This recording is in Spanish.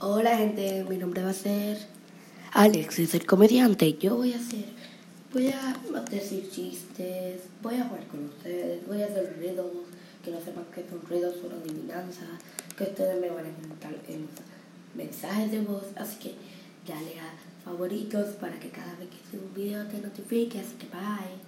Hola gente, mi nombre va a ser Alex, es el comediante. Yo voy a hacer, voy a decir chistes, voy a jugar con ustedes, voy a hacer ruidos, que no sepan que son ruidos, son adivinanzas, que ustedes me van a comentar en mensajes de voz. Así que dale a favoritos para que cada vez que suba un video te notifique. Así que bye.